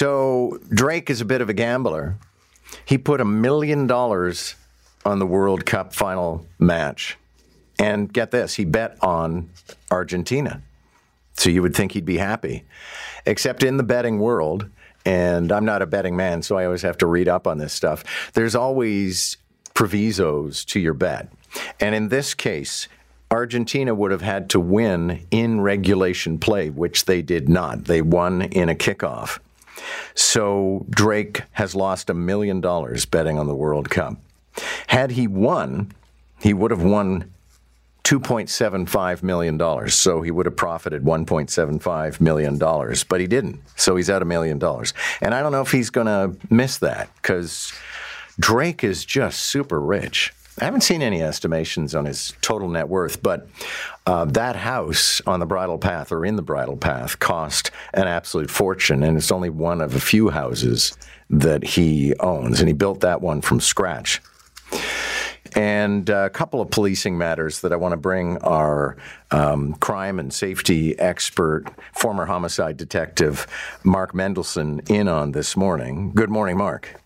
So Drake is a bit of a gambler. He put a million dollars on the World Cup final match. And get this, he bet on Argentina. So you would think he'd be happy. Except in the betting world, and I'm not a betting man, so I always have to read up on this stuff, there's always provisos to your bet. And in this case, Argentina would have had to win in regulation play, which they did not. They won in a kickoff. So Drake has lost a million dollars betting on the World Cup. Had he won, he would have won $2.75 million. So he would have profited $1.75 million, but he didn't. So he's out a million dollars. And I don't know if he's going to miss that because Drake is just super rich. I haven't seen any estimations on his total net worth, but uh, that house on the bridle path or in the bridle path cost an absolute fortune, and it's only one of a few houses that he owns, and he built that one from scratch. And a couple of policing matters that I want to bring our um, crime and safety expert, former homicide detective Mark Mendelson, in on this morning. Good morning, Mark.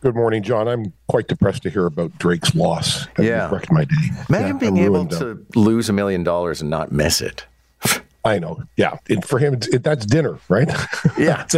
Good morning, John. I'm quite depressed to hear about Drake's loss. That yeah, wrecked my day. Imagine yeah, being able to lose a million dollars and not miss it. I know. Yeah, it, for him, it, that's dinner, right? Yeah,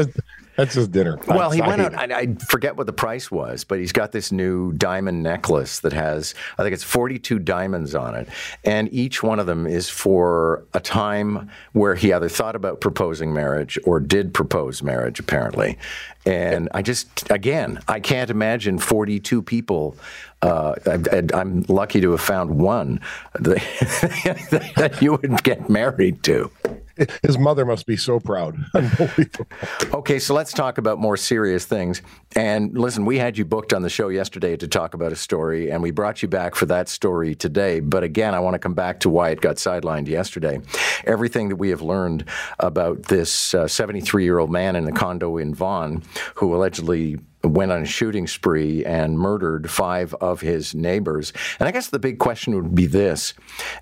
That's his dinner. Well, he went out. I, I, forget what the price was, but he's got this new diamond necklace that has, I think it's 42 diamonds on it. And each one of them is for a time where he either thought about proposing marriage or did propose marriage, apparently. And I just, again, I can't imagine 42 people. Uh, I, am lucky to have found one that, that you would get married to his mother must be so proud. Okay, so let's talk about more serious things. And listen, we had you booked on the show yesterday to talk about a story, and we brought you back for that story today. But again, I want to come back to why it got sidelined yesterday. Everything that we have learned about this 73 uh, year old man in a condo in Vaughan who allegedly went on a shooting spree and murdered five of his neighbors. And I guess the big question would be this: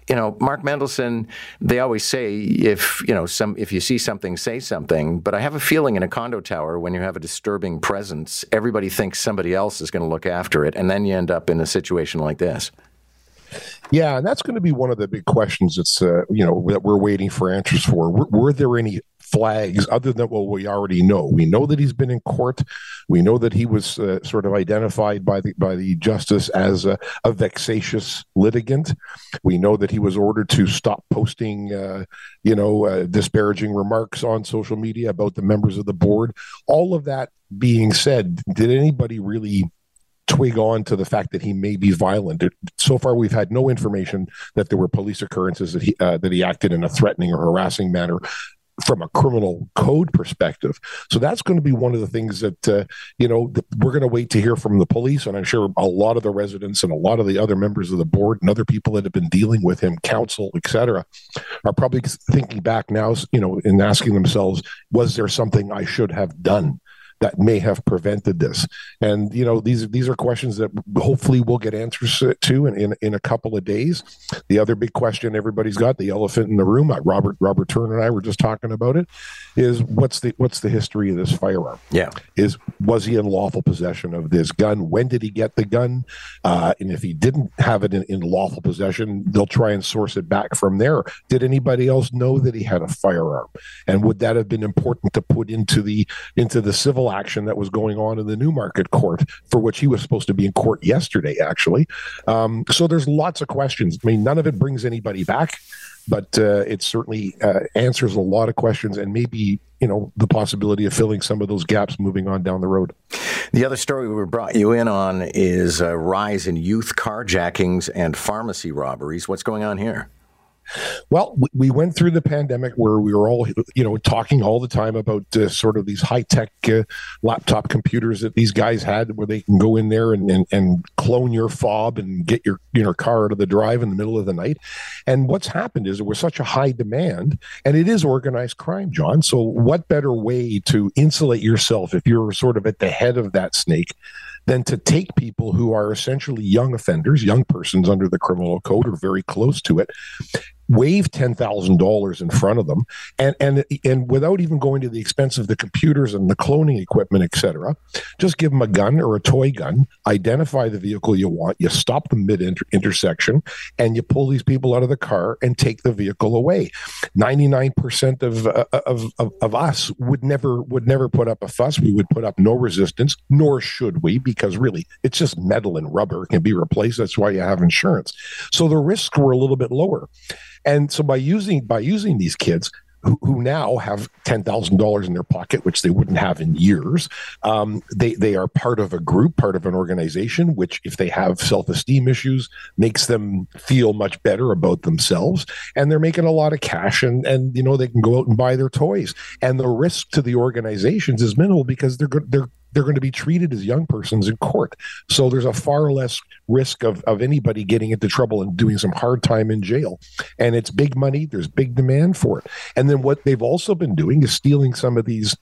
you know, Mark Mendelson. They always say if you know some if you see something, say something. But I have a feeling in a condo tower, when you have a disturbing presence, everybody thinks somebody else is going to look after it, and then you end up in a situation like this. Yeah, and that's going to be one of the big questions that's uh, you know that we're waiting for answers for. Were, were, there any flags other than what we already know? We know that he's been in court. We know that he was uh, sort of identified by the by the justice as a, a, vexatious litigant. We know that he was ordered to stop posting, uh, you know, uh, disparaging remarks on social media about the members of the board. All of that being said, did anybody really twig on to the fact that he may be violent. So far, we've had no information that there were police occurrences that he uh, that he acted in a threatening or harassing manner from a criminal code perspective. So that's going to be one of the things that uh, you know that we're going to wait to hear from the police, and I'm sure a lot of the residents and a lot of the other members of the board and other people that have been dealing with him, counsel, etc., are probably thinking back now, you know, and asking themselves, was there something I should have done? That may have prevented this? And you know, these these are questions that hopefully we'll get answers to in, in, in a couple of days. The other big question everybody's got, the elephant in the room, uh, Robert Robert Turner and I were just talking about it, is what's the what's the history of this firearm? Yeah, is was he in lawful possession of this gun? When did he get the gun? Uh, and if he didn't have it in, in lawful possession, they'll try and source it back from there. Did anybody else know that he had a firearm? And would that have been important to put into the into the civil action that was going on in the Newmarket court, for which he was supposed to be in court yesterday, actually. Um, so there's lots of questions. I mean, none of it brings anybody back, but uh, it certainly uh, answers a lot of questions and maybe you know the possibility of filling some of those gaps moving on down the road. The other story we brought you in on is a rise in youth carjackings and pharmacy robberies. What's going on here? Well, we went through the pandemic where we were all, you know, talking all the time about uh, sort of these high tech uh, laptop computers that these guys had, where they can go in there and, and, and clone your fob and get your you know car out of the drive in the middle of the night. And what's happened is there was such a high demand, and it is organized crime, John. So, what better way to insulate yourself if you're sort of at the head of that snake? than to take people who are essentially young offenders, young persons under the criminal code or very close to it, wave ten thousand dollars in front of them, and and and without even going to the expense of the computers and the cloning equipment, etc. Just give them a gun or a toy gun, identify the vehicle you want, you stop the mid intersection, and you pull these people out of the car and take the vehicle away. Ninety nine percent of, uh, of of of us would never would never put up a fuss. We would put up no resistance, nor should we, because really it's just metal and rubber it can be replaced. That's why you have insurance. So the risks were a little bit lower. And so by using by using these kids, who, who now have ten thousand dollars in their pocket, which they wouldn't have in years. Um, they they are part of a group, part of an organization, which if they have self esteem issues, makes them feel much better about themselves, and they're making a lot of cash, and and you know they can go out and buy their toys, and the risk to the organizations is minimal because they're they're they're going to be treated as young persons in court. So there's a far less risk of, of anybody getting into trouble and doing some hard time in jail. And it's big money, there's big demand for it. And then what they've also been doing is stealing some of these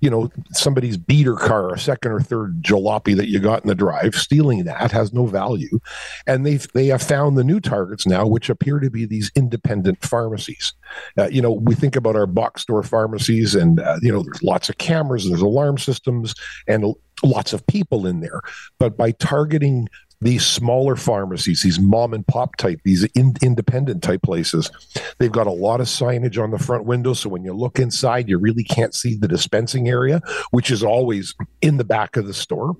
you know somebody's beater car, a second or third jalopy that you got in the drive, stealing that has no value, and they they have found the new targets now, which appear to be these independent pharmacies. Uh, you know, we think about our box store pharmacies, and uh, you know, there's lots of cameras, there's alarm systems, and lots of people in there. But by targeting these smaller pharmacies, these mom and pop type, these in, independent type places, they've got a lot of signage on the front window. So when you look inside, you really can't see the dispensing area, which is always in the back of the store.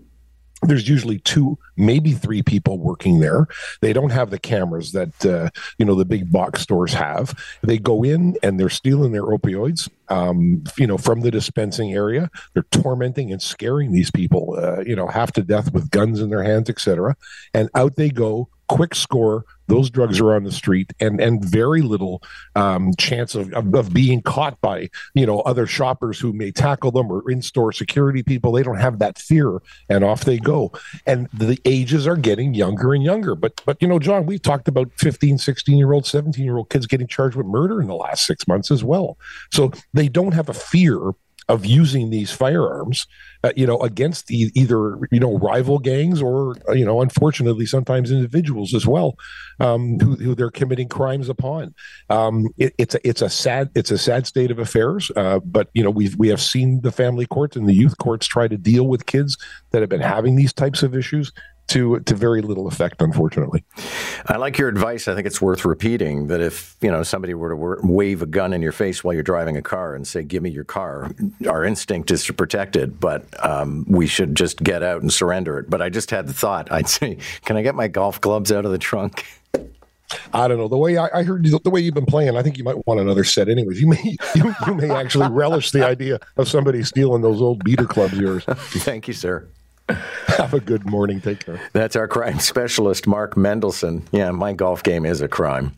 There's usually two maybe three people working there. They don't have the cameras that uh, you know the big box stores have. They go in and they're stealing their opioids um, you know from the dispensing area they're tormenting and scaring these people uh, you know half to death with guns in their hands etc and out they go quick score. Those drugs are on the street, and and very little um, chance of, of, of being caught by you know other shoppers who may tackle them or in store security people. They don't have that fear, and off they go. And the ages are getting younger and younger. But but you know, John, we've talked about 15, 16 year old, 17 year old kids getting charged with murder in the last six months as well. So they don't have a fear of using these firearms, uh, you know, against e- either you know rival gangs or uh, you know, unfortunately, sometimes individuals as well, um, who, who, they're committing crimes upon. Um, it, it's a it's a sad it's a sad state of affairs. Uh, but you know, we we have seen the family courts and the youth courts try to deal with kids that have been having these types of issues to to very little effect, unfortunately. I like your advice. I think it's worth repeating that if you know somebody were to wave a gun in your face while you're driving a car and say, "Give me your car," our instinct is to protect it, but um, we should just get out and surrender it. But I just had the thought. I'd say, "Can I get my golf clubs out of the trunk?" I don't know the way I, I heard you, the way you've been playing. I think you might want another set. Anyways, you may you, you may actually relish the idea of somebody stealing those old beater clubs yours. Thank you, sir. Have a good morning. Take care. That's our crime specialist, Mark Mendelson. Yeah, my golf game is a crime.